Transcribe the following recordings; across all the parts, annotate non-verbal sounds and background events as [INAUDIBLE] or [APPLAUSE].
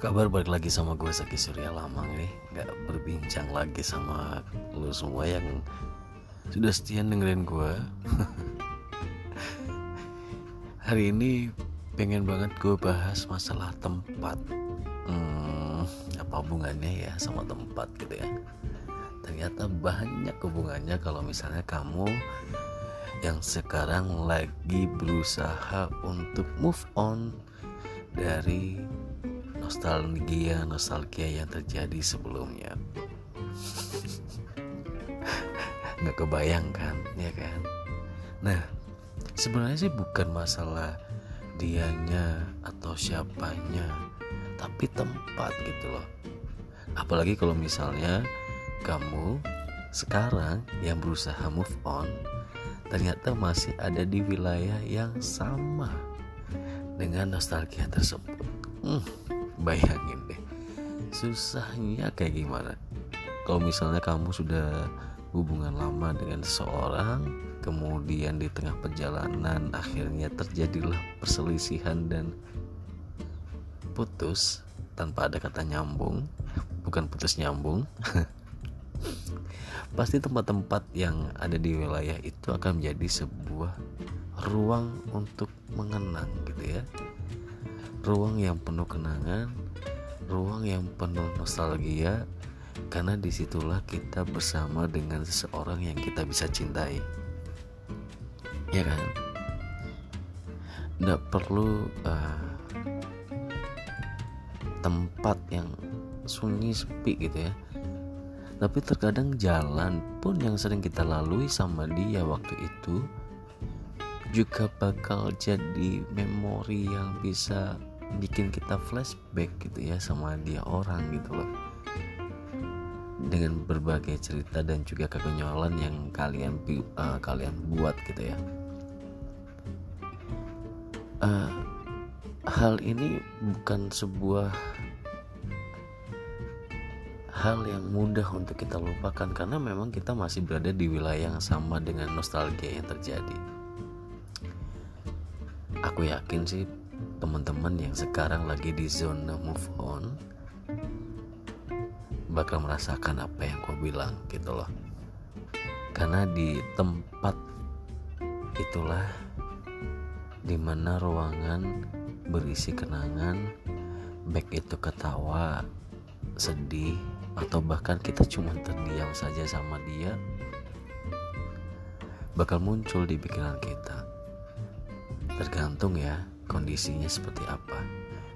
kabar? Balik lagi sama gue Saki Surya Lamang nih Gak berbincang lagi sama lu semua yang Sudah setia dengerin gue. [LAUGHS] Hari ini pengen banget gue bahas masalah tempat. Hmm, Apa hubungannya ya sama tempat gitu ya? Ternyata banyak hubungannya kalau misalnya kamu Yang sekarang lagi berusaha untuk move on dari nostalgia nostalgia yang terjadi sebelumnya. Nggak kebayangkan ya kan? Nah sebenarnya sih bukan masalah dianya atau siapanya tapi tempat gitu loh. Apalagi kalau misalnya kamu sekarang yang berusaha move on ternyata masih ada di wilayah yang sama dengan nostalgia tersebut. Hmm, bayangin deh. Susahnya kayak gimana? Kalau misalnya kamu sudah hubungan lama dengan seseorang kemudian di tengah perjalanan akhirnya terjadilah perselisihan dan putus tanpa ada kata nyambung bukan putus nyambung [LAUGHS] pasti tempat-tempat yang ada di wilayah itu akan menjadi sebuah ruang untuk mengenang gitu ya ruang yang penuh kenangan, ruang yang penuh nostalgia, karena di situlah kita bersama dengan seseorang yang kita bisa cintai. Ya kan? Tidak perlu uh, tempat yang sunyi sepi gitu ya. Tapi terkadang jalan pun yang sering kita lalui sama dia waktu itu juga bakal jadi memori yang bisa bikin kita flashback gitu ya sama dia orang gitu loh. Dengan berbagai cerita dan juga kekonyolan yang kalian uh, kalian buat gitu ya. Uh, hal ini bukan sebuah hal yang mudah untuk kita lupakan karena memang kita masih berada di wilayah yang sama dengan nostalgia yang terjadi. Aku yakin sih teman-teman yang sekarang lagi di zona move on bakal merasakan apa yang gue bilang gitu loh. Karena di tempat itulah di mana ruangan berisi kenangan baik itu ketawa sedih atau bahkan kita cuma terdiam saja sama dia bakal muncul di pikiran kita. Tergantung ya kondisinya seperti apa.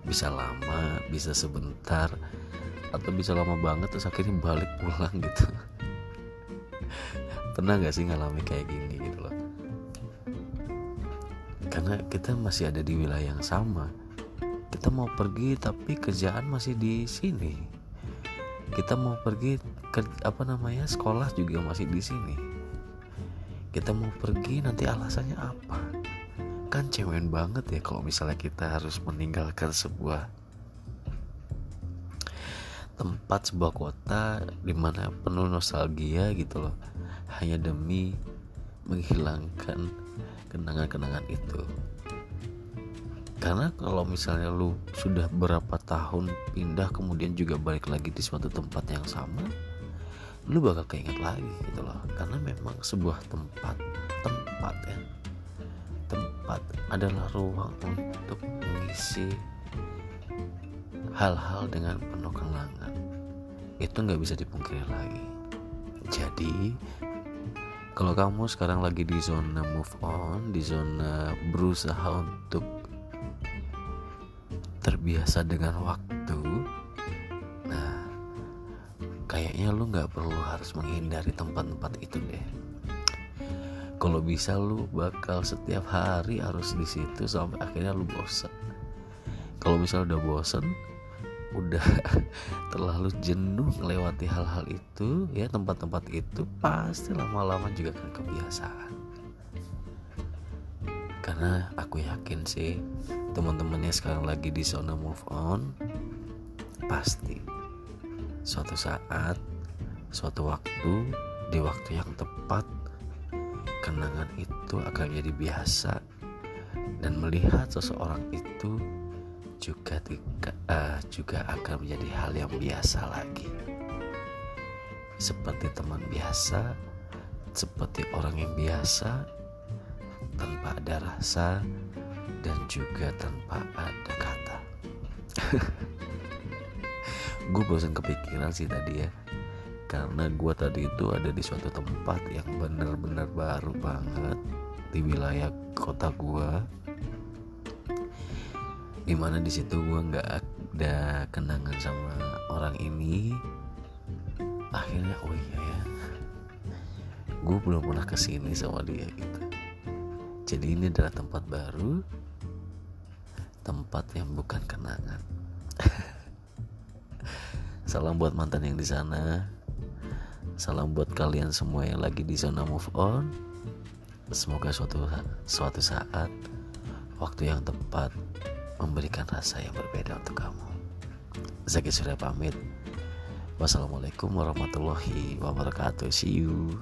Bisa lama bisa sebentar atau bisa lama banget terus akhirnya balik pulang gitu. [LAUGHS] Pernah gak sih ngalami kayak gini gitu loh? Karena kita masih ada di wilayah yang sama. Kita mau pergi tapi kerjaan masih di sini. Kita mau pergi ke apa namanya sekolah juga masih di sini. Kita mau pergi nanti alasannya apa kan cemen banget ya kalau misalnya kita harus meninggalkan sebuah tempat sebuah kota di mana penuh nostalgia gitu loh. Hanya demi menghilangkan kenangan-kenangan itu. Karena kalau misalnya lu sudah berapa tahun pindah kemudian juga balik lagi di suatu tempat yang sama lu bakal keinget lagi gitu loh. Karena memang sebuah tempat tempat ya tempat adalah ruang untuk mengisi hal-hal dengan penuh kenangan. Itu nggak bisa dipungkiri lagi. Jadi kalau kamu sekarang lagi di zona move on di zona berusaha untuk terbiasa dengan waktu nah kayaknya lu nggak perlu harus menghindari tempat-tempat itu deh kalau bisa lu bakal setiap hari harus di situ sampai akhirnya lu bosan kalau misalnya udah bosan udah [LAUGHS] terlalu jenuh melewati hal-hal itu ya tempat-tempat itu pasti lama-lama juga akan kebiasaan. Karena aku yakin sih teman-temannya sekarang lagi di zona move on pasti suatu saat suatu waktu di waktu yang tepat kenangan itu akan jadi biasa. Dan melihat seseorang itu juga uh, juga akan menjadi hal yang biasa lagi. Seperti teman biasa seperti orang yang biasa tanpa ada rasa dan juga tanpa ada kata. [LAUGHS] Gue bosan kepikiran sih tadi ya karena gue tadi itu ada di suatu tempat yang bener-bener baru banget di wilayah kota gue di mana di situ gue nggak ada kenangan sama orang ini. Akhirnya oh iya ya. Gue belum pernah ke sini sama dia gitu. Jadi ini adalah tempat baru. Tempat yang bukan kenangan. [LAUGHS] Salam buat mantan yang di sana salam buat kalian semua yang lagi di zona move on. Semoga suatu suatu saat waktu yang tepat memberikan rasa yang berbeda untuk kamu. Zaki sudah pamit. Wassalamualaikum warahmatullahi wabarakatuh. See you